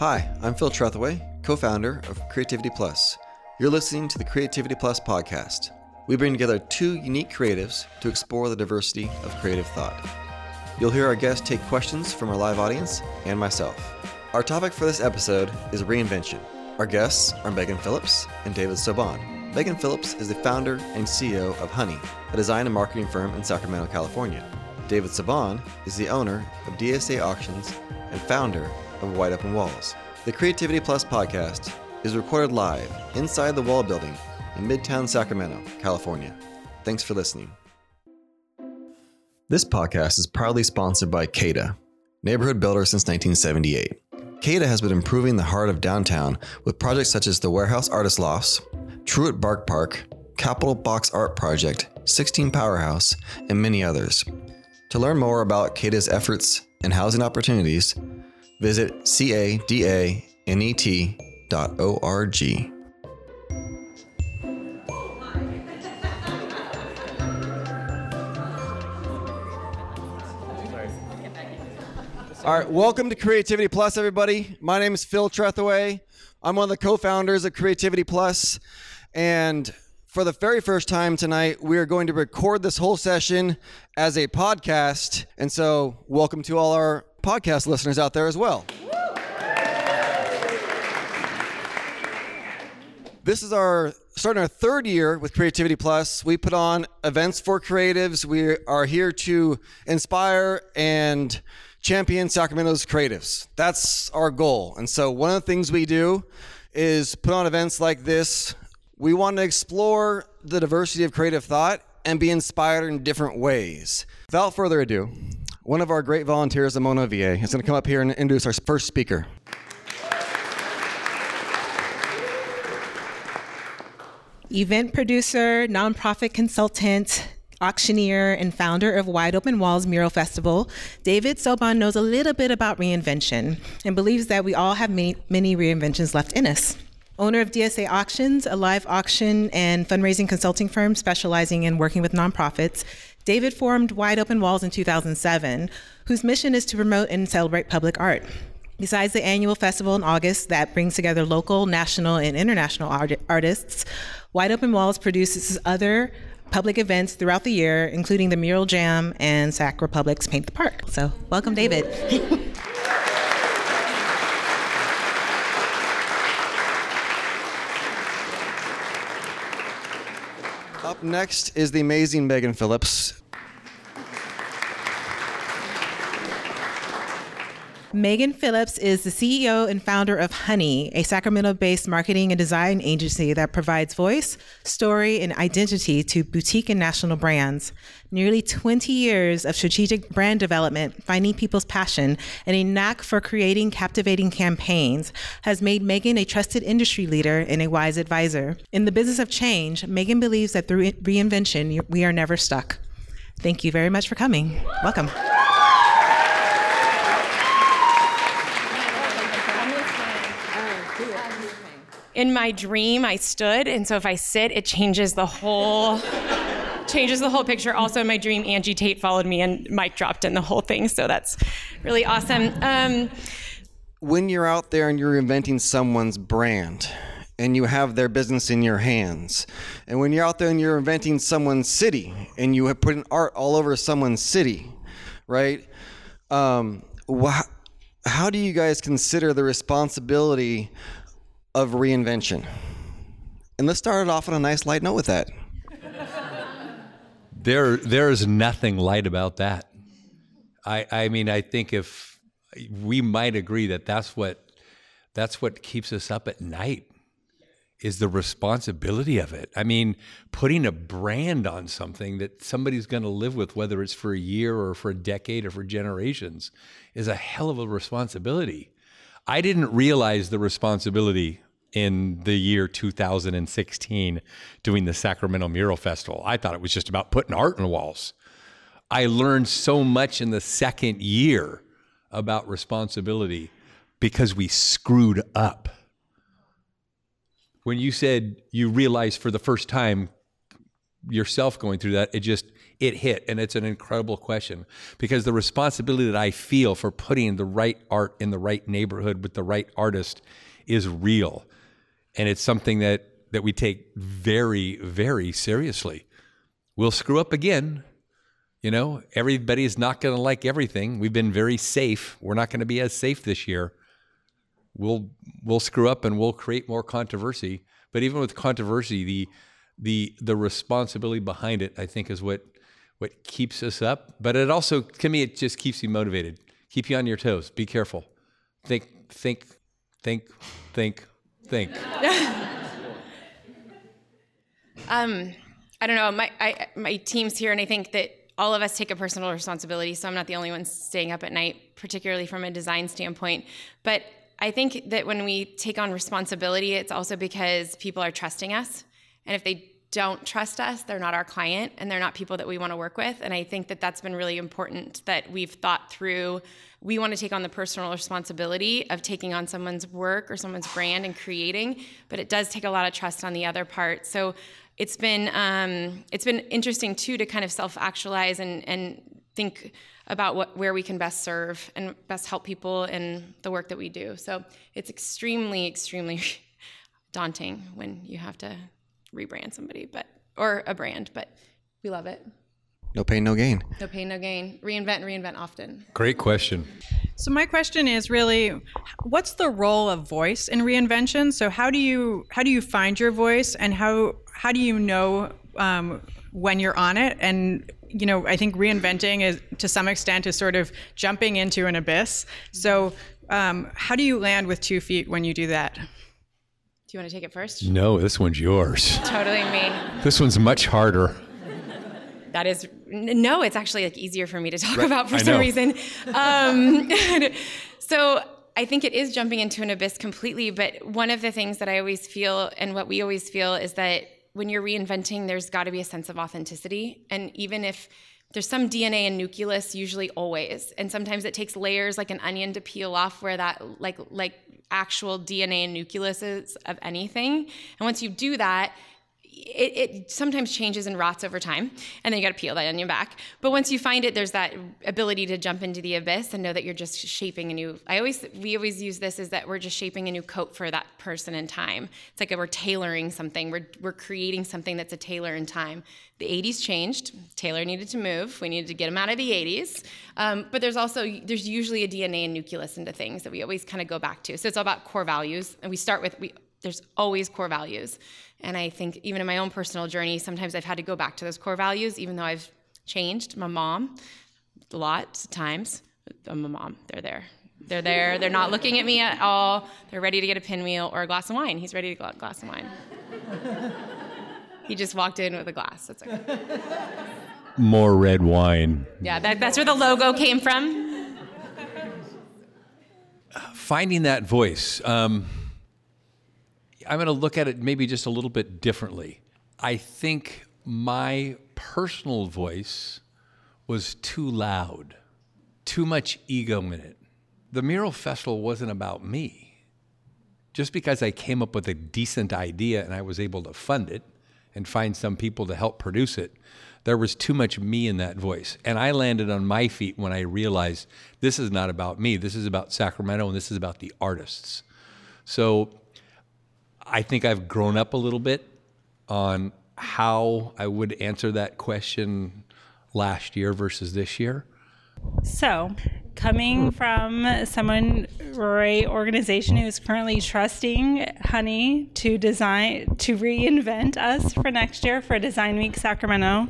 Hi, I'm Phil Trethaway, co founder of Creativity Plus. You're listening to the Creativity Plus podcast. We bring together two unique creatives to explore the diversity of creative thought. You'll hear our guests take questions from our live audience and myself. Our topic for this episode is reinvention. Our guests are Meghan Phillips and David Sobon. Meghan Phillips is the founder and CEO of Honey, a design and marketing firm in Sacramento, California. David Sobon is the owner of DSA Auctions and founder of Wide Open Walls. The Creativity Plus podcast is recorded live inside the Wall Building in Midtown Sacramento, California. Thanks for listening. This podcast is proudly sponsored by CADA, neighborhood builder since 1978. CADA has been improving the heart of downtown with projects such as the Warehouse Artist Lofts, Truitt Bark Park, Capitol Box Art Project, 16 Powerhouse, and many others. To learn more about CADA's efforts and housing opportunities, visit cadanet.org. All right, welcome to Creativity Plus, everybody. My name is Phil Trethaway. I'm one of the co founders of Creativity Plus, And for the very first time tonight, we are going to record this whole session as a podcast. And so, welcome to all our podcast listeners out there as well. This is our starting our third year with Creativity Plus. We put on events for creatives. We are here to inspire and champion Sacramento's creatives. That's our goal. And so one of the things we do is put on events like this. We want to explore the diversity of creative thought and be inspired in different ways. Without further ado, one of our great volunteers, Amona VA, is going to come up here and introduce our first speaker. Event producer, nonprofit consultant, auctioneer and founder of Wide Open Walls Mural Festival, David Sobon knows a little bit about reinvention and believes that we all have many, many reinventions left in us. Owner of DSA Auctions, a live auction and fundraising consulting firm specializing in working with nonprofits, David formed Wide Open Walls in 2007, whose mission is to promote and celebrate public art. Besides the annual festival in August that brings together local, national, and international art- artists, Wide Open Walls produces other public events throughout the year, including the Mural Jam and Sac Republic's Paint the Park. So, welcome, David. next is the amazing Meghan Phillips, Meghan Phillips is the CEO and founder of Honey, a Sacramento based marketing and design agency that provides voice, story, and identity to boutique and national brands. Nearly 20 years of strategic brand development, finding people's passion, and a knack for creating captivating campaigns has made Meghan a trusted industry leader and a wise advisor. In the business of change, Meghan believes that through reinvention, we are never stuck. Thank you very much for coming. Welcome. In my dream I stood, and so if I sit, it changes the whole changes the whole picture. Also, in my dream, Angie Tate followed me and Mike dropped in the whole thing, so that's really awesome. Um, when you're out there and you're inventing someone's brand and you have their business in your hands, and when you're out there and you're inventing someone's city and you have put an art all over someone's city, right? Um, wh- how do you guys consider the responsibility of reinvention. And let's start it off on a nice light note with that. There, there is nothing light about that. I, I mean, I think if we might agree that that's what, that's what keeps us up at night is the responsibility of it. I mean, putting a brand on something that somebody's going to live with, whether it's for a year or for a decade or for generations, is a hell of a responsibility. I didn't realize the responsibility in the year 2016 doing the Sacramento Mural Festival. I thought it was just about putting art the walls. I learned so much in the second year about responsibility because we screwed up. When you said you realized for the first time yourself going through that, it just it hit, and it's an incredible question because the responsibility that I feel for putting the right art in the right neighborhood with the right artist is real, and it's something that that we take very, very seriously. We'll screw up again. You know, everybody's not going to like everything. We've been very safe. We're not going to be as safe this year. We'll we'll screw up and we'll create more controversy. But even with controversy, the the the responsibility behind it, I think, is what what keeps us up. But it also, to me, it just keeps you motivated, keep you on your toes. Be careful. Think, think, think, think, think. um, I don't know. My I, my team's here, and I think that all of us take a personal responsibility. So I'm not the only one staying up at night, particularly from a design standpoint. But I think that when we take on responsibility, it's also because people are trusting us. And if they don't trust us, they're not our client and they're not people that we want to work with. And I think that that's been really important that we've thought through. We want to take on the personal responsibility of taking on someone's work or someone's brand and creating, but it does take a lot of trust on the other part. So it's been um, it's been interesting too to kind of self actualize and and think about what where we can best serve and best help people in the work that we do. So it's extremely extremely daunting when you have to rebrand somebody, but or a brand, but we love it. No pain, no gain. No pain, no gain. Reinvent and reinvent often. Great question. So my question is really what's the role of voice in reinvention? So how do you how do you find your voice and how how do you know um, when you're on it and you know I think reinventing is to some extent is sort of jumping into an abyss. So um, how do you land with two feet when you do that? You want to take it first? No, this one's yours. Totally me. This one's much harder. That is no. It's actually like easier for me to talk right. about for I some know. reason. Um, so I think it is jumping into an abyss completely. But one of the things that I always feel, and what we always feel, is that when you're reinventing, there's got to be a sense of authenticity. And even if there's some DNA and nucleus, usually always, and sometimes it takes layers like an onion to peel off where that like like actual DNA and nucleus is of anything. And once you do that, it, it, sometimes changes and rots over time, and then you got to peel that onion back. But once you find it, there's that ability to jump into the abyss and know that you're just shaping a new. I always we always use this is that we're just shaping a new coat for that person in time. It's like we're tailoring something. We're we're creating something that's a tailor in time. The 80s changed. Taylor needed to move. We needed to get him out of the 80s. Um, but there's also there's usually a DNA and nucleus into things that we always kind of go back to. So it's all about core values, and we start with we there's always core values. And I think even in my own personal journey, sometimes I've had to go back to those core values, even though I've changed. My mom, a lot of times, I'm a mom, they're there. They're there. They're not looking at me at all. They're ready to get a pinwheel or a glass of wine. He's ready to get a glass of wine. he just walked in with a glass. That's okay. More red wine. Yeah, that, that's where the logo came from. Finding that voice. Um, I'm going to look at it maybe just a little bit differently. I think my personal voice was too loud, too much ego in it. The Mural Festival wasn't about me. Just because I came up with a decent idea and I was able to fund it and find some people to help produce it, there was too much me in that voice. And I landed on my feet when I realized this is not about me. This is about Sacramento and this is about the artists. So I think I've grown up a little bit on how I would answer that question last year versus this year. So, coming from someone a organization who is currently trusting Honey to design to reinvent us for next year for Design Week Sacramento,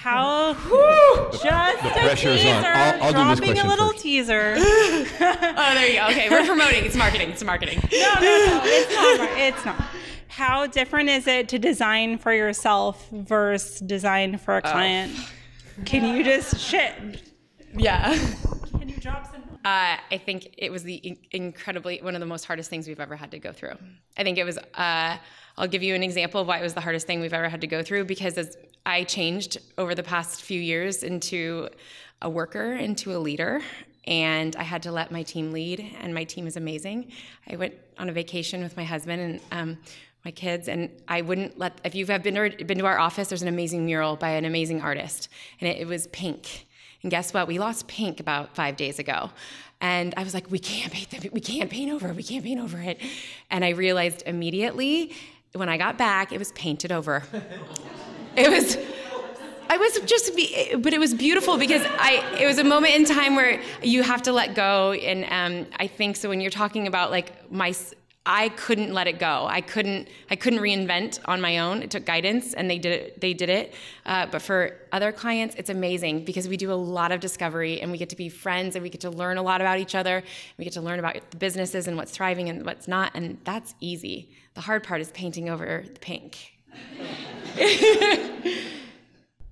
how just the a teaser, on. I'll, I'll dropping a little first. teaser. oh, there you go. Okay, we're promoting. It's marketing. It's marketing. No, no, no. It's not. It's not. How different is it to design for yourself versus design for a oh. client? Oh. Can you just shit? Yeah. Can you drop some? Uh, I think it was the incredibly one of the most hardest things we've ever had to go through. I think it was. Uh, I'll give you an example of why it was the hardest thing we've ever had to go through because as I changed over the past few years into a worker, into a leader, and I had to let my team lead, and my team is amazing. I went on a vacation with my husband and um, my kids, and I wouldn't let. If you've been to, been to our office, there's an amazing mural by an amazing artist, and it, it was pink. And guess what? We lost pink about five days ago. And I was like, we can't paint the, we can't paint over it, we can't paint over it. And I realized immediately when I got back, it was painted over. it was I was just, be, but it was beautiful because I. It was a moment in time where you have to let go, and um, I think so. When you're talking about like my, I couldn't let it go. I couldn't. I couldn't reinvent on my own. It took guidance, and they did it. They did it. Uh, but for other clients, it's amazing because we do a lot of discovery, and we get to be friends, and we get to learn a lot about each other. We get to learn about the businesses and what's thriving and what's not, and that's easy. The hard part is painting over the pink.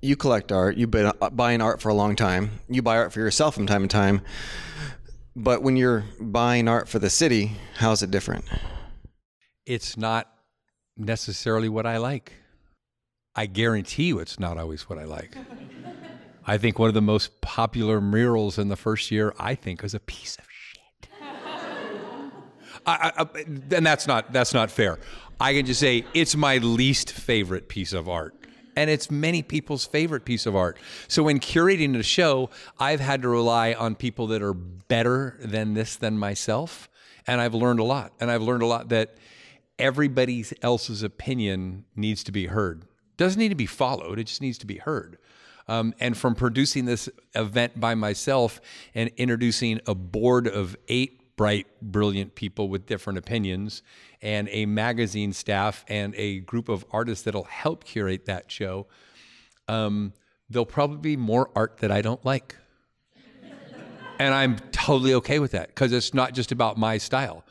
You collect art. You've been uh, buying art for a long time. You buy art for yourself from time to time. But when you're buying art for the city, how's it different? It's not necessarily what I like. I guarantee you it's not always what I like. I think one of the most popular murals in the first year, I think, is a piece of shit. I, I, and that's not that's not fair. I can just say it's my least favorite piece of art and it's many people's favorite piece of art. So when curating a show, I've had to rely on people that are better than this than myself, and I've learned a lot. And I've learned a lot that everybody else's opinion needs to be heard. Doesn't need to be followed, it just needs to be heard. Um, and from producing this event by myself and introducing a board of eight bright, brilliant people with different opinions and a magazine staff and a group of artists that'll help curate that show, um, there'll probably be more art that I don't like. and I'm totally okay with that because it's not just about my style.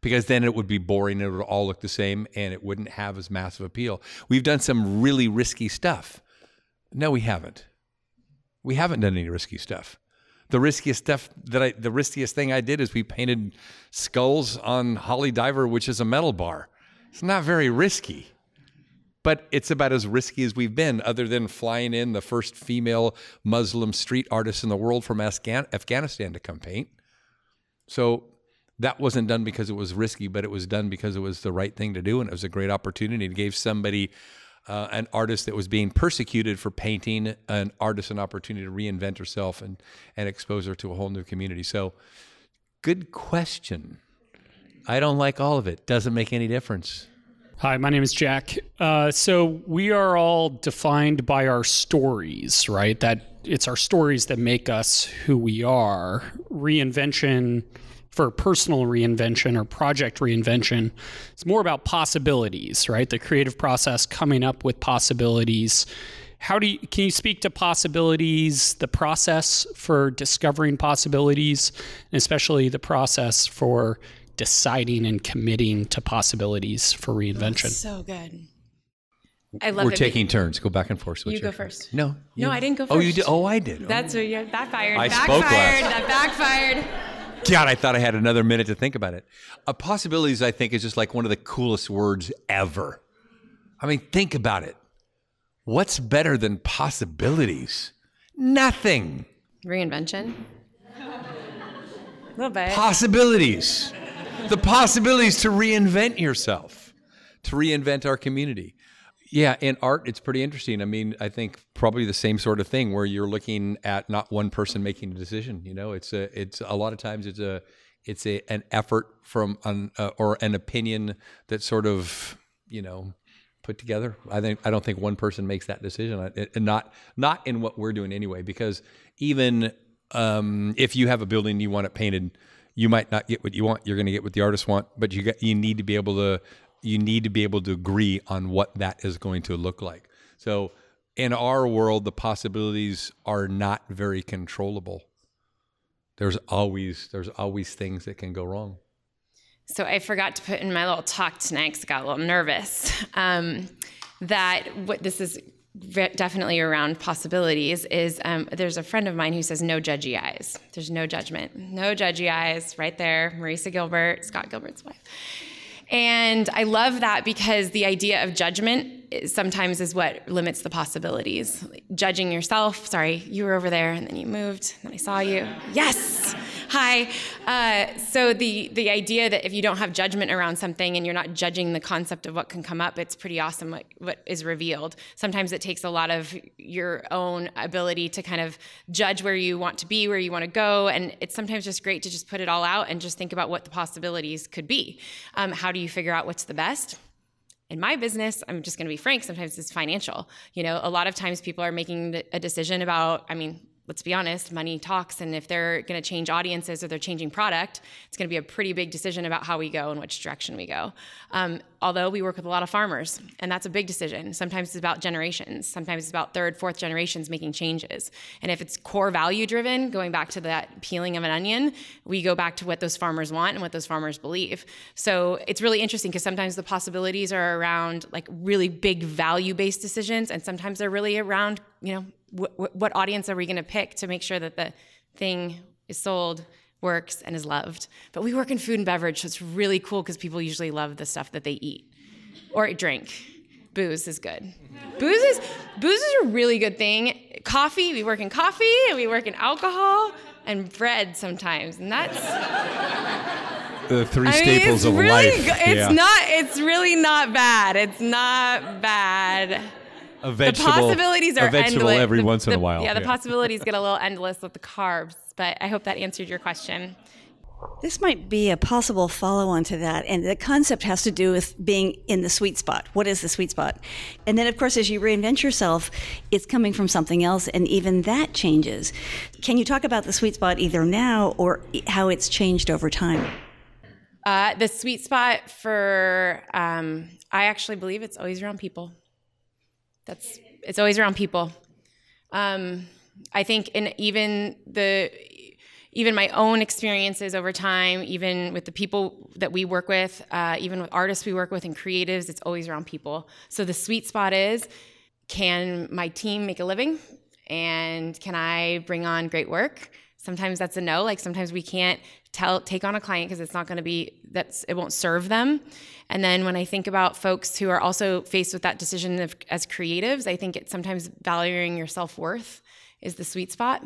Because then it would be boring, it would all look the same, and it wouldn't have as massive appeal. We've done some really risky stuff. No, we haven't. We haven't done any risky stuff the riskiest stuff that I, the riskiest thing I did is we painted skulls on Holy Diver, which is a metal bar. It's not very risky, but it's about as risky as we've been, other than flying in the first female Muslim street artist in the world from Afghanistan to come paint. So that wasn't done because it was risky, but it was done because it was the right thing to do, and it was a great opportunity. It gave somebody uh, an artist that was being persecuted for painting an artist an opportunity to reinvent herself and, and expose her to a whole new community. So, good question. I don't like all of it. Doesn't make any difference. Hi, my name is Jack. Uh, so we are all defined by our stories, right? That it's our stories that make us who we are. Reinvention for personal reinvention or project reinvention. It's more about possibilities, right? The creative process coming up with possibilities. How do you, can you speak to possibilities, the process for discovering possibilities, and especially the process for deciding and committing to possibilities for reinvention? so good. I love We're it. taking turns. Go back and forth. You go first. No. No, I didn't go first. Oh, you did. Oh, I did. That's what you backfired. I backfired. spoke last. That backfired. God, I thought I had another minute to think about it. A possibilities, I think, is just like one of the coolest words ever. I mean, think about it. What's better than possibilities? Nothing. Reinvention. A little bit. Possibilities. The possibilities to reinvent yourself, to reinvent our community. Yeah, in art, it's pretty interesting. I mean, I think probably the same sort of thing where you're looking at not one person making a decision. You know, it's a, it's a lot of times it's a, it's a an effort from an uh, or an opinion that sort of, you know, put together. I think I don't think one person makes that decision, and not not in what we're doing anyway. Because even um, if you have a building you want it painted, you might not get what you want. You're going to get what the artists want, but you get, you need to be able to you need to be able to agree on what that is going to look like. So in our world, the possibilities are not very controllable. There's always there's always things that can go wrong. So I forgot to put in my little talk tonight because I got a little nervous. Um, that what this is definitely around possibilities is um, there's a friend of mine who says no judgy eyes. There's no judgment, no judgy eyes. Right there, Marisa Gilbert, Scott Gilbert's wife. And I love that because the idea of judgment sometimes is what limits the possibilities. Judging yourself, sorry, you were over there and then you moved, and then I saw you. Yes! Hi. Uh, so the the idea that if you don't have judgment around something and you're not judging the concept of what can come up, it's pretty awesome what, what is revealed. Sometimes it takes a lot of your own ability to kind of judge where you want to be, where you want to go, and it's sometimes just great to just put it all out and just think about what the possibilities could be. Um, how do you figure out what's the best? in my business, I'm just going to be frank, sometimes it's financial. You know, a lot of times people are making a decision about, I mean, let's be honest, money talks. And if they're going to change audiences or they're changing product, it's going to be a pretty big decision about how we go and which direction we go. Um, although we work with a lot of farmers, and that's a big decision. Sometimes it's about generations, sometimes it's about third, fourth generations making changes. And if it's core value driven, going back to that peeling of an onion, we go back to what those farmers want and what those farmers believe. So it's really interesting because sometimes the possibilities are around like really big value based decisions, and sometimes they're really around, you know, wh- what audience are we going to pick to make sure that the thing is sold works and is loved? But we work in food and beverage so it's really cool because people usually love the stuff that they eat or drink. Booze is good. Booze is booze is a really good thing. Coffee we work in coffee and we work in alcohol and bread sometimes and that's the three I mean, staples of really life. go- it's yeah. not it's really not bad. It's not bad a vegetable. the possibilities are a vegetable endless. every The- once in the- a while. Yeah, the possibilities get a little endless with the carbs, but I hope that answered your question. This might be a possible follow on to that. And the concept has to do with being in the sweet spot. What is the sweet spot? And then, of course, as you reinvent yourself, it's coming from something else, and even that changes. Can you talk about the sweet spot either now or how it's changed over time? Uh, the sweet spot for um, I actually believe it's always around people. That's it's always around people. Um, I think in even the even my own experiences over time, even with the people that we work with, uh, even with artists we work with and creatives, it's always around people. So the sweet spot is can my team make a living? And can I bring on great work? Sometimes that's a no. Like sometimes we can't tell take on a client because it's not going to be that's it won't serve them. And then when I think about folks who are also faced with that decision of, as creatives, I think it's sometimes valuing your self worth is the sweet spot.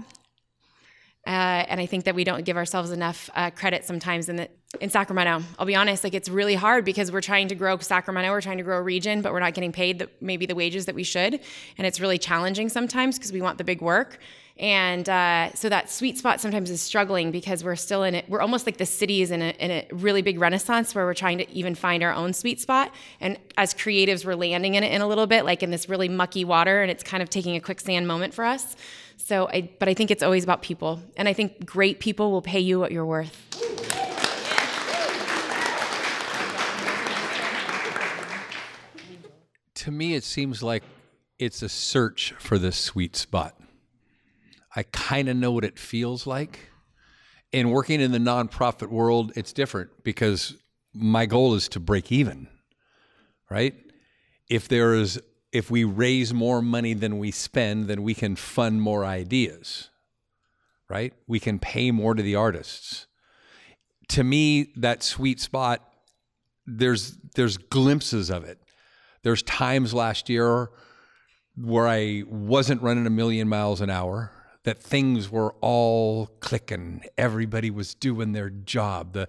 Uh, and I think that we don't give ourselves enough uh, credit sometimes in the, in Sacramento. I'll be honest, like it's really hard because we're trying to grow Sacramento, we're trying to grow a region, but we're not getting paid the, maybe the wages that we should, and it's really challenging sometimes because we want the big work. And uh, so that sweet spot sometimes is struggling because we're still in it. We're almost like the city is in a, in a really big renaissance where we're trying to even find our own sweet spot. And as creatives, we're landing in it in a little bit, like in this really mucky water, and it's kind of taking a quicksand moment for us. So, I, but I think it's always about people, and I think great people will pay you what you're worth. to me, it seems like it's a search for the sweet spot. I kind of know what it feels like. And working in the nonprofit world, it's different because my goal is to break even, right? If there is, if we raise more money than we spend, then we can fund more ideas, right? We can pay more to the artists. To me, that sweet spot, there's there's glimpses of it. There's times last year where I wasn't running a million miles an hour, that things were all clicking. Everybody was doing their job. The,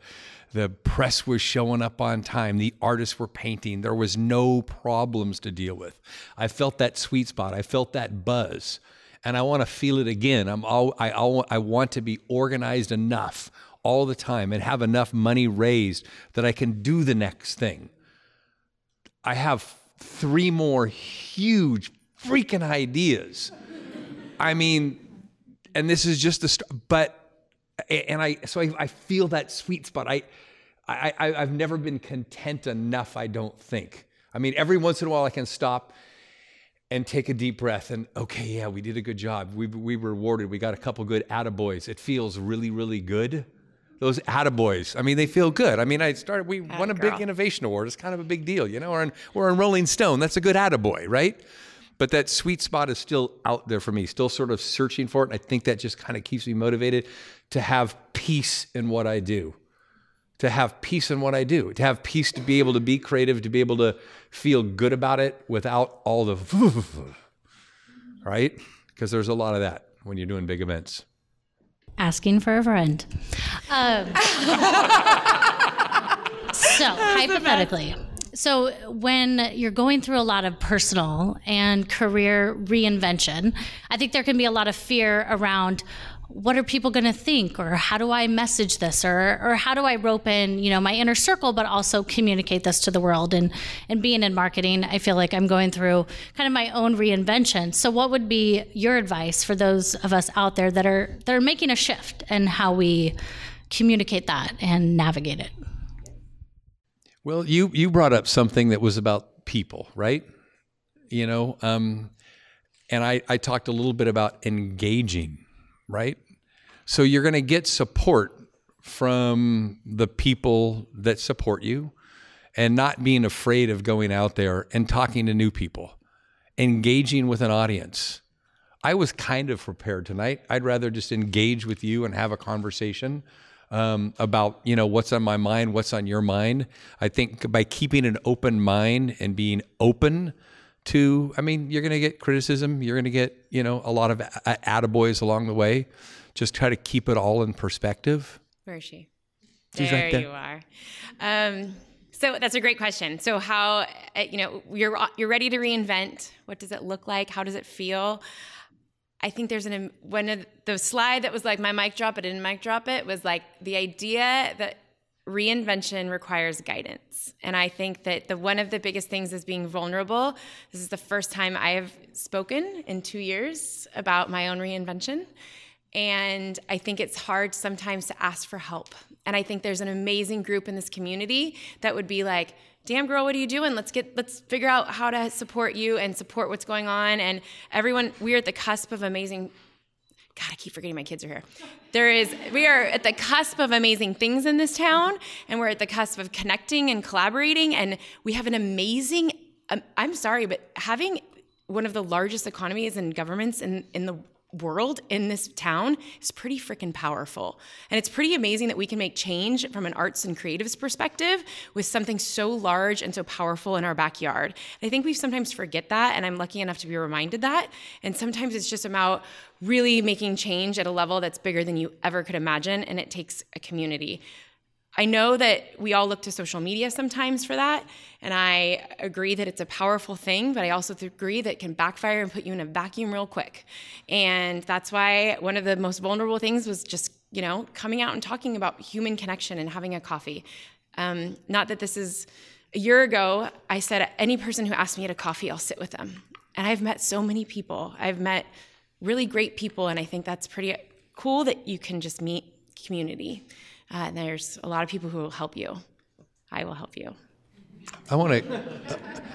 the press was showing up on time. The artists were painting. There was no problems to deal with. I felt that sweet spot. I felt that buzz. And I want to feel it again. I'm all, I, all, I want to be organized enough all the time and have enough money raised that I can do the next thing. I have three more huge freaking ideas. I mean, and this is just the start, but, and I, so I, I feel that sweet spot. I, I, I, I've never been content enough, I don't think. I mean, every once in a while I can stop and take a deep breath and, okay, yeah, we did a good job. We, we were rewarded. We got a couple good attaboys. It feels really, really good those attaboys. I mean, they feel good. I mean, I started, we won a big innovation award. It's kind of a big deal, you know? We're in, we're in Rolling Stone. That's a good attaboy, right? But that sweet spot is still out there for me, still sort of searching for it. And I think that just kind of keeps me motivated to have peace in what I do. To have peace in what I do, to have peace to be able to be creative, to be able to feel good about it without all the, right? Because there's a lot of that when you're doing big events. asking for a friend. Um, so, hypothetically, so when you're going through a lot of personal and career reinvention, I think there can be a lot of fear around what are people going to think or how do i message this or, or how do i rope in you know my inner circle but also communicate this to the world and and being in marketing i feel like i'm going through kind of my own reinvention. So what would be your advice for those of us out there that are that are making a shift and how we communicate that and navigate it Well, you you brought up something that was about people, right? You know, um, and I I talked a little bit about engaging, right? So you're going to get support from the people that support you, and not being afraid of going out there and talking to new people, engaging with an audience. I was kind of prepared tonight. I'd rather just engage with you and have a conversation um, about you know what's on my mind, what's on your mind. I think by keeping an open mind and being open to, I mean, you're going to get criticism. You're going to get you know a lot of a- attaboys along the way. Just try to keep it all in perspective. Where is she? She's there right there. you are. Um, so that's a great question. So how uh, you know you're you're ready to reinvent? What does it look like? How does it feel? I think there's an one of the slide that was like my mic drop it didn't mic drop it was like the idea that reinvention requires guidance. And i think that the one of the biggest things is being vulnerable. This is the first time i have spoken in two years about my own reinvention. And I think it's hard sometimes to ask for help. And I think there's an amazing group in this community that would be like, damn girl, what are you doing? Let's get let's figure out how to support you and support what's going on. And everyone, we're at the cusp of amazing God, I keep forgetting my kids are here. There is, we are at the cusp of amazing things in this town, and we're at the cusp of connecting and collaborating. And we have an amazing, um, I'm sorry, but having one of the largest economies and governments in, in the world in this town is pretty freaking powerful. And it's pretty amazing that we can make change from an arts and creatives perspective with something so large and so powerful in our backyard. And I think we sometimes forget that, and I'm lucky enough to be reminded that. And sometimes it's just about really making change at a level that's bigger than you ever could imagine, and it takes a community. I know that we all look to social media sometimes for that, and I agree that it's a powerful thing, but I also agree that it can backfire and put you in a vacuum real quick. And that's why one of the most vulnerable things was just, you know, coming out and talking about human connection and having a coffee. Um, not that this is a year ago, I said, any person who asks me at a coffee, I'll sit with them. And I've met so many people. I've met really great people, and I think that's pretty cool that you can just meet community. Uh, and there's a lot of people who will help you. I will help you. I want to,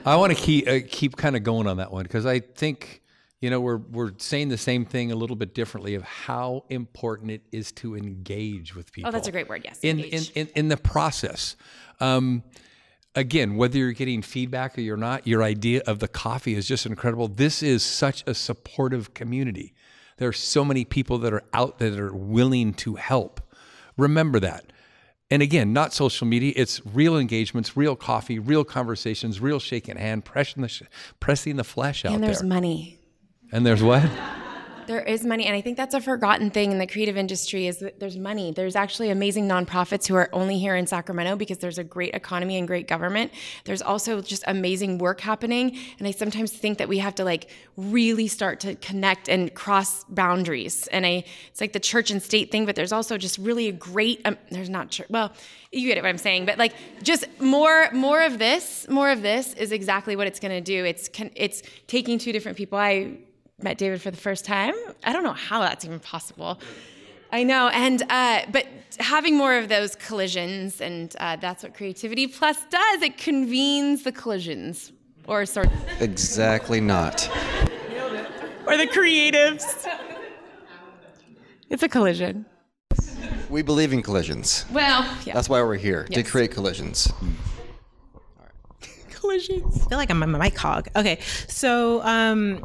I want to keep uh, keep kind of going on that one because I think you know we're we're saying the same thing a little bit differently of how important it is to engage with people. Oh, that's a great word. Yes. In in, in in the process. Um, again, whether you're getting feedback or you're not, your idea of the coffee is just incredible. This is such a supportive community. There are so many people that are out there that are willing to help. Remember that. And again, not social media. It's real engagements, real coffee, real conversations, real shaking hand, pressing the sh- pressing the flesh out there. and there's there. money. and there's what? There is money, and I think that's a forgotten thing in the creative industry is that there's money. There's actually amazing nonprofits who are only here in Sacramento because there's a great economy and great government. There's also just amazing work happening, and I sometimes think that we have to like really start to connect and cross boundaries. And I, it's like the church and state thing, but there's also just really a great. Um, there's not church. Well, you get what I'm saying, but like just more, more of this, more of this is exactly what it's going to do. It's it's taking two different people. I met David for the first time. I don't know how that's even possible. I know, and uh, but having more of those collisions, and uh, that's what Creativity Plus does. It convenes the collisions, or sort, Of. Exactly not. or the creatives. It's a collision. We believe in collisions. Well, yeah, That's why we're here to create collisions. collisions. I feel like I'm a mic hog. Okay, so um,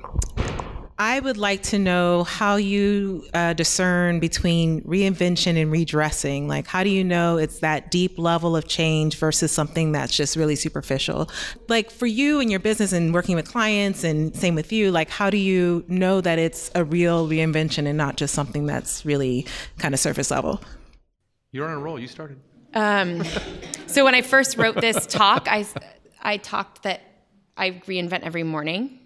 I would like to know how you uh, discern between reinvention and redressing. Like, how do you know it's that deep level of change versus something that's just really superficial? Like, for you and your business and working with clients, and same with you, like, how do you know that it's a real reinvention and not just something that's really kind of surface level? You're on a roll. You started. Um, so when I first wrote this talk, I, I talked that I reinvent every morning.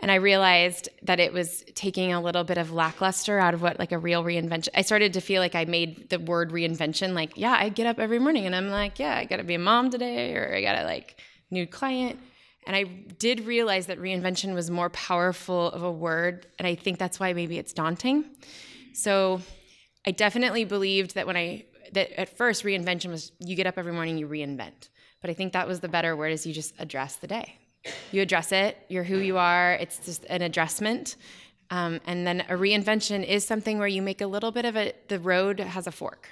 And I realized that it was taking a little bit of lackluster out of what like a real reinvention. I started to feel like I made the word reinvention like, yeah, I get up every morning and I'm like, yeah, I gotta be a mom today or I gotta like new client. And I did realize that reinvention was more powerful of a word. And I think that's why maybe it's daunting. So I definitely believed that when I that at first reinvention was you get up every morning, you reinvent. But I think that was the better word is you just address the day. You address it, you're who you are, it's just an addressment. Um, and then a reinvention is something where you make a little bit of a, the road has a fork.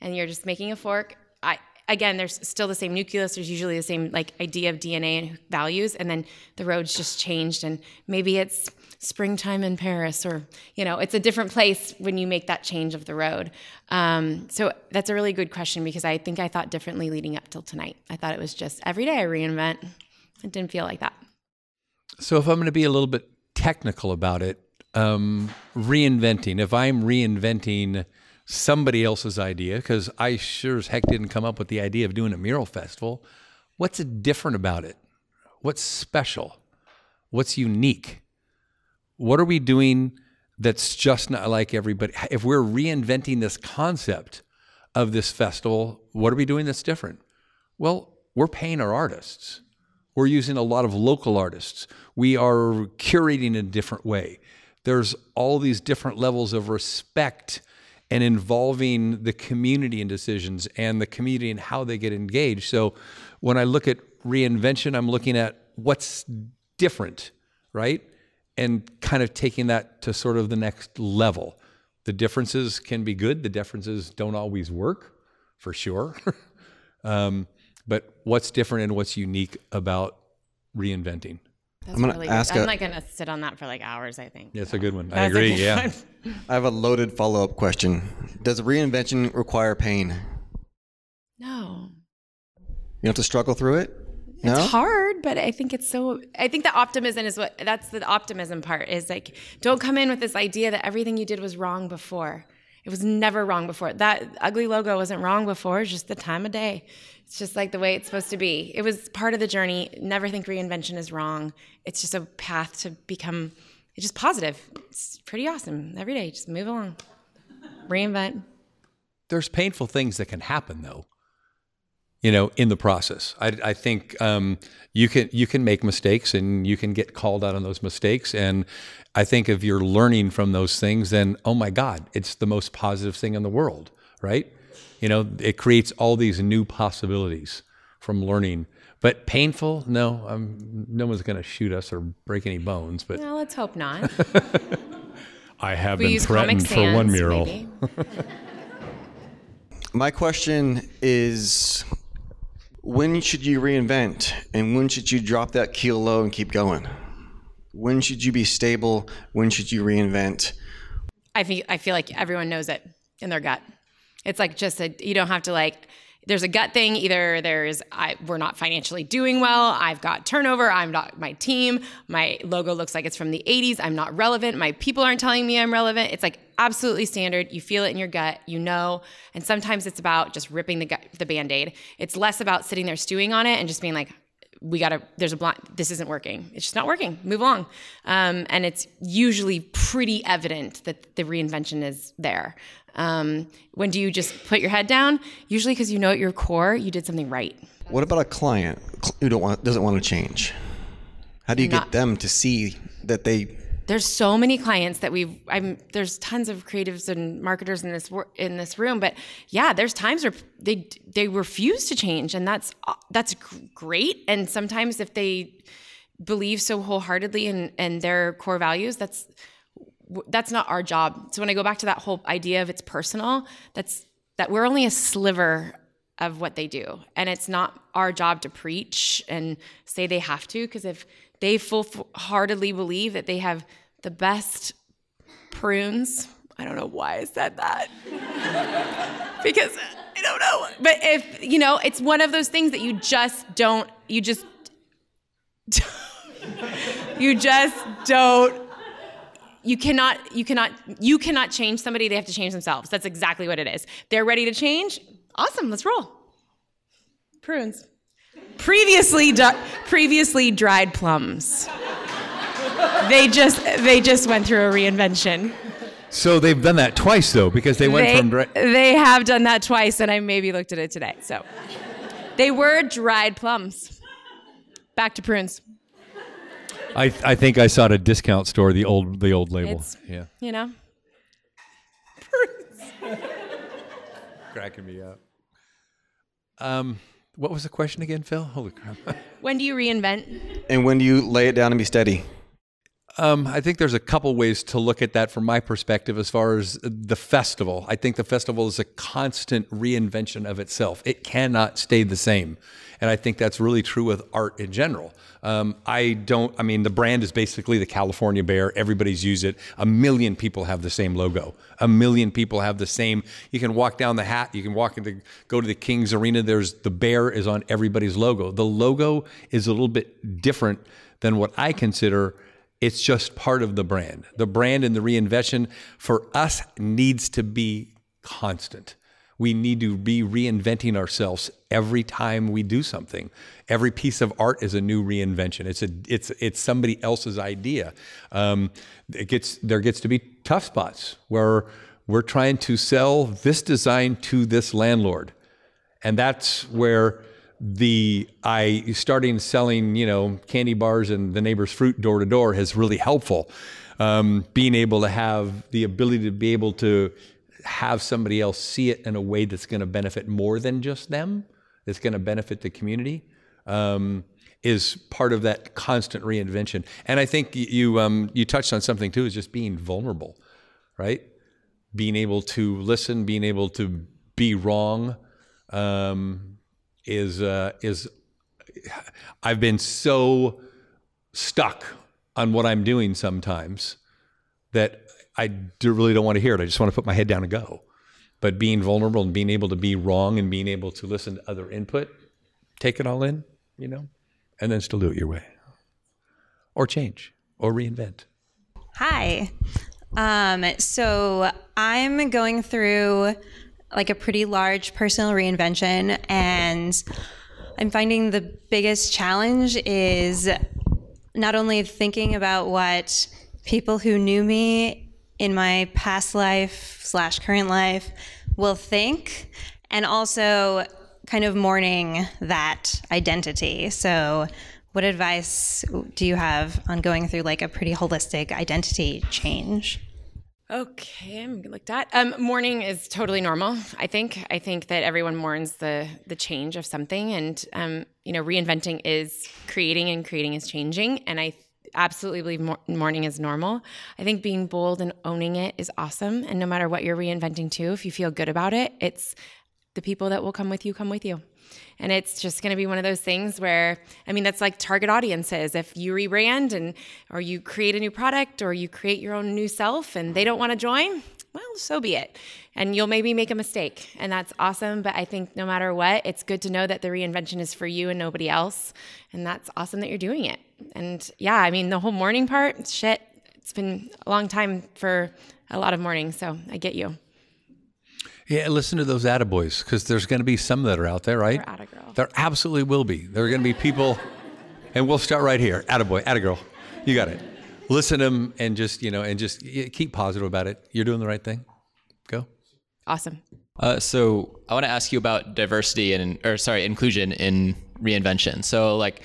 And you're just making a fork. I, again, there's still the same nucleus. There's usually the same like idea of DNA and values, and then the road's just changed. And maybe it's springtime in Paris, or you know, it's a different place when you make that change of the road. Um, so that's a really good question because I think I thought differently leading up till tonight. I thought it was just every day I reinvent. It didn't feel like that. So if I'm going to be a little bit technical about it, um, reinventing. If I'm reinventing somebody else's idea, because I sure as heck didn't come up with the idea of doing a mural festival, what's different about it? What's special? What's unique? What are we doing that's just not like everybody? If we're reinventing this concept of this festival, what are we doing that's different? Well, we're paying our artists. We're using a lot of local artists. We are curating in a different way. There's all these different levels of respect and involving the community in decisions and the community and how they get engaged. So when I look at reinvention, I'm looking at what's different, right? And kind of taking that to sort of the next level. The differences can be good, the differences don't always work, for sure. um, but what's different and what's unique about reinventing? That's I'm gonna really ask. I'm like gonna sit on that for like hours. I think. Yeah, it's a good one. I agree. Yeah. I have a loaded follow-up question. Does reinvention require pain? No. You have to struggle through it. No? It's hard, but I think it's so. I think the optimism is what. That's the optimism part. Is like, don't come in with this idea that everything you did was wrong before. It was never wrong before. That ugly logo wasn't wrong before. Just the time of day. It's just like the way it's supposed to be. It was part of the journey. Never think reinvention is wrong. It's just a path to become it's just positive. It's pretty awesome. Every day, just move along. Reinvent. There's painful things that can happen though. You know, in the process, I, I think um, you can you can make mistakes and you can get called out on those mistakes. And I think if you're learning from those things, then oh my God, it's the most positive thing in the world, right? You know, it creates all these new possibilities from learning. But painful? No, um, no one's going to shoot us or break any bones. But no, let's hope not. I have we been threatened for one mural. My question is when should you reinvent and when should you drop that keel low and keep going? When should you be stable? When should you reinvent? I feel, I feel like everyone knows it in their gut. It's like just a you don't have to like there's a gut thing either there's I, we're not financially doing well i've got turnover i'm not my team my logo looks like it's from the 80s i'm not relevant my people aren't telling me i'm relevant. It's like absolutely standard you feel it in your gut you know and sometimes it's about just ripping the gut, the band-aid. It's less about sitting there stewing on it and just being like we gotta there's a blind this isn't working it's just not working move along um, and it's usually pretty evident that the reinvention is there um, when do you just put your head down? Usually because you know at your core you did something right. What about a client who don't want doesn't want to change? How do you Not, get them to see that they? There's so many clients that we've. I'm there's tons of creatives and marketers in this in this room, but yeah, there's times where they they refuse to change, and that's that's great. And sometimes if they believe so wholeheartedly in in their core values, that's that's not our job. So when I go back to that whole idea of it's personal, that's that we're only a sliver of what they do. And it's not our job to preach and say they have to because if they full-heartedly believe that they have the best prunes. I don't know why I said that. because I don't know. But if, you know, it's one of those things that you just don't, you just, you just don't you cannot you cannot you cannot change somebody. They have to change themselves. That's exactly what it is. They're ready to change? Awesome. Let's roll. Prunes previously du- previously dried plums. They just they just went through a reinvention. So they've done that twice though because they went they, from dry- they have done that twice and i maybe looked at it today so. They were dried plums. Back to prunes. I, I think I saw it at a discount store the old the old label. It's, yeah, you know, Prunes. cracking me up. Um, what was the question again, Phil? Holy crap! when do you reinvent? And when do you lay it down and be steady? Um, I think there's a couple ways to look at that from my perspective as far as the festival. I think the festival is a constant reinvention of itself. It cannot stay the same. And I think that's really true with art in general. Um, I don't, I mean, the brand is basically the California Bear. Everybody's used it. A million people have the same logo. A million people have the same. You can walk down the hat. You can walk into, go to the King's Arena. There's the bear is on everybody's logo. The logo is a little bit different than what I consider it's just part of the brand. The brand and the reinvention for us needs to be constant. We need to be reinventing ourselves every time we do something. Every piece of art is a new reinvention. It's a it's it's somebody else's idea. Um, it gets there gets to be tough spots where we're trying to sell this design to this landlord, and that's where the I starting selling you know candy bars and the neighbor's fruit door to door has really helpful. Um, being able to have the ability to be able to have somebody else see it in a way that's going to benefit more than just them, that's going to benefit the community, um, is part of that constant reinvention. And I think you um, you touched on something too, is just being vulnerable, right? Being able to listen, being able to be wrong. Um, is uh, is I've been so stuck on what I'm doing sometimes that I do, really don't want to hear it. I just want to put my head down and go. But being vulnerable and being able to be wrong and being able to listen to other input, take it all in, you know, and then still do it your way, or change, or reinvent. Hi. Um, so I'm going through like a pretty large personal reinvention. And I'm finding the biggest challenge is not only thinking about what people who knew me in my past life slash current life will think and also kind of mourning that identity. So what advice do you have on going through like a pretty holistic identity change Okay, I'm looked at. Um, mourning is totally normal. I think. I think that everyone mourns the the change of something, and um, you know, reinventing is creating, and creating is changing. And I absolutely believe mourning is normal. I think being bold and owning it is awesome. And no matter what you're reinventing to, if you feel good about it, it's the people that will come with you come with you. And it's just going to be one of those things where, I mean, that's like target audiences. If you rebrand and, or you create a new product or you create your own new self and they don't want to join, well, so be it. And you'll maybe make a mistake, and that's awesome. But I think no matter what, it's good to know that the reinvention is for you and nobody else. And that's awesome that you're doing it. And yeah, I mean, the whole mourning part, shit, it's been a long time for a lot of mournings, So I get you. Yeah, listen to those attaboys because there's going to be some that are out there, right? There absolutely will be. There are going to be people, and we'll start right here. Attaboy, attagirl. You got it. Listen to them and just, you know, and just keep positive about it. You're doing the right thing. Go. Awesome. Uh, so I want to ask you about diversity and, or sorry, inclusion in reinvention. So like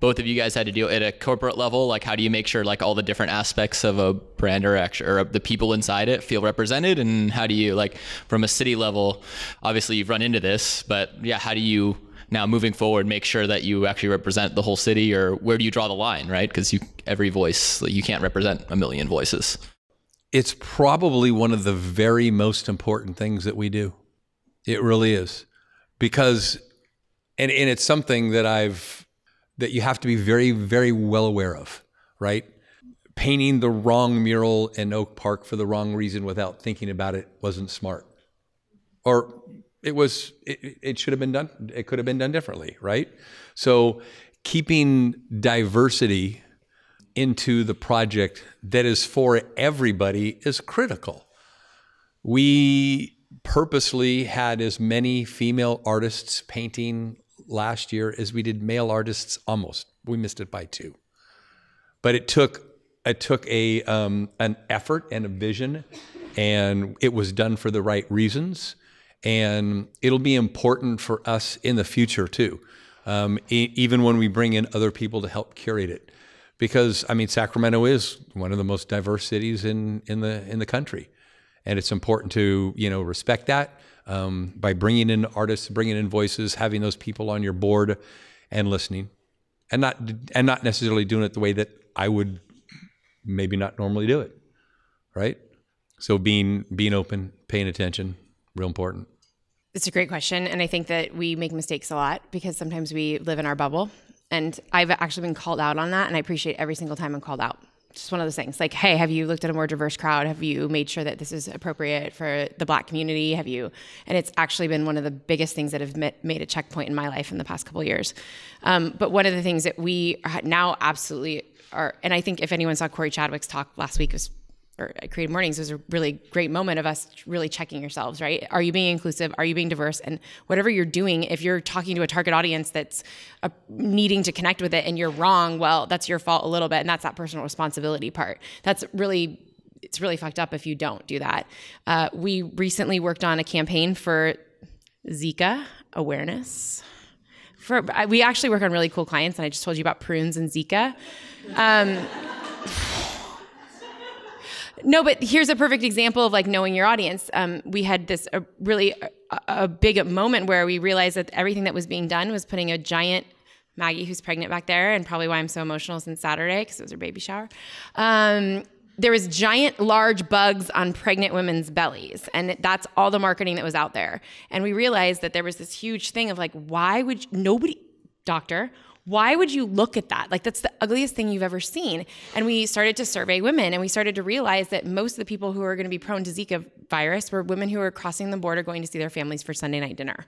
both of you guys had to do at a corporate level like how do you make sure like all the different aspects of a brand or actually or the people inside it feel represented? And how do you like from a city level obviously you've run into this but yeah how do you now moving forward make sure that you actually represent the whole city or where do you draw the line right? Because you every voice you can't represent a million voices. It's probably one of the very most important things that we do. It really is. Because and, and it's something that i've that you have to be very, very well aware of, right? painting the wrong mural in Oak Park for the wrong reason without thinking about it wasn't smart. Or it was it, it should have been done it could have been done differently, right? So keeping diversity into the project that is for everybody is critical. We purposely had as many female artists painting last year as we did male artists almost. We missed it by two. But it took it took a um, an effort and a vision, and it was done for the right reasons. And it'll be important for us in the future too, um, e- even when we bring in other people to help curate it, because I mean Sacramento is one of the most diverse cities in in the in the country, and it's important to you know respect that um, by bringing in artists, bringing in voices, having those people on your board, and listening, and not and not necessarily doing it the way that I would maybe not normally do it, right? So being being open, paying attention, real important. It's a great question, and I think that we make mistakes a lot because sometimes we live in our bubble. And I've actually been called out on that, and I appreciate every single time I'm called out. Just one of those things. Like, hey, have you looked at a more diverse crowd? Have you made sure that this is appropriate for the Black community? Have you? And it's actually been one of the biggest things that have made a checkpoint in my life in the past couple years. Um, but one of the things that we now absolutely are, and I think if anyone saw Corey Chadwick's talk last week, was or Creative Mornings was a really great moment of us really checking yourselves, right? Are you being inclusive? Are you being diverse? And whatever you're doing, if you're talking to a target audience that's uh, needing to connect with it and you're wrong, well, that's your fault a little bit. And that's that personal responsibility part. That's really, it's really fucked up if you don't do that. Uh, we recently worked on a campaign for Zika awareness. For, we actually work on really cool clients, and I just told you about prunes and Zika. Um, no, but here's a perfect example of like knowing your audience. Um, we had this a really a, a, big moment where we realized that everything that was being done was putting a giant Maggie, who's pregnant back there, and probably why I'm so emotional since Saturday because it was her baby shower. Um, there was giant, large bugs on pregnant women's bellies, and that's all the marketing that was out there. And we realized that there was this huge thing of like, why would you, nobody, doctor? Why would you look at that? Like, that's the ugliest thing you've ever seen. And we started to survey women and we started to realize that most of the people who are going to be prone to Zika virus were women who were crossing the border going to see their families for Sunday night dinner.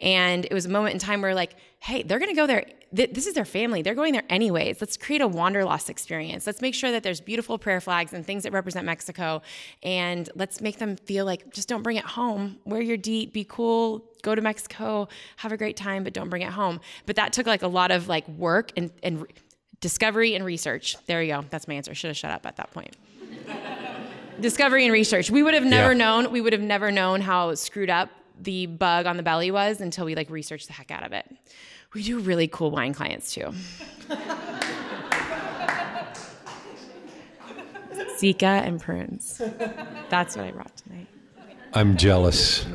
And it was a moment in time where, like, hey, they're going to go there. This is their family. They're going there anyways. Let's create a wanderlust experience. Let's make sure that there's beautiful prayer flags and things that represent Mexico. And let's make them feel like just don't bring it home. Wear your DEET, be cool, go to Mexico, have a great time, but don't bring it home. But that took like a lot of like work and, and discovery and research. There you go. That's my answer. Should have shut up at that point. discovery and research. We would have never yeah. known. We would have never known how screwed up the bug on the belly was until we like researched the heck out of it. We do really cool wine clients too. Zika and prunes. That's what I brought tonight. I'm jealous.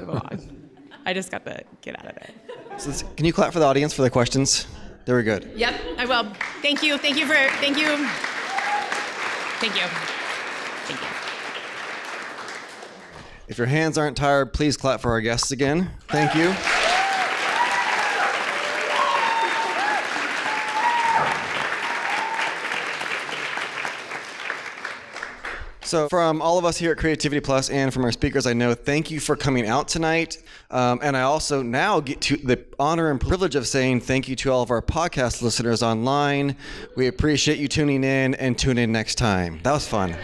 I just got the get out of there. So can you clap for the audience for the questions? They were good. Yep, I will. Thank you. Thank you for. Thank you. Thank you. Thank you. If your hands aren't tired, please clap for our guests again. Thank you. So, from all of us here at Creativity Plus and from our speakers, I know, thank you for coming out tonight. Um, and I also now get to the honor and privilege of saying thank you to all of our podcast listeners online. We appreciate you tuning in and tune in next time. That was fun.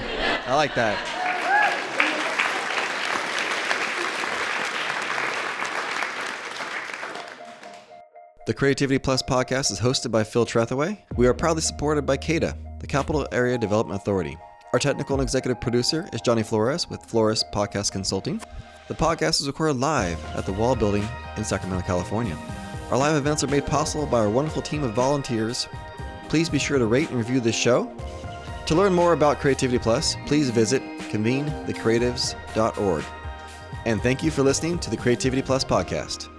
I like that. The Creativity Plus podcast is hosted by Phil Trethaway. We are proudly supported by CADA, the Capital Area Development Authority. Our technical and executive producer is Johnny Flores with Flores Podcast Consulting. The podcast is recorded live at the Wall Building in Sacramento, California. Our live events are made possible by our wonderful team of volunteers. Please be sure to rate and review this show. To learn more about Creativity Plus, please visit convenethecreatives.org. And thank you for listening to the Creativity Plus podcast.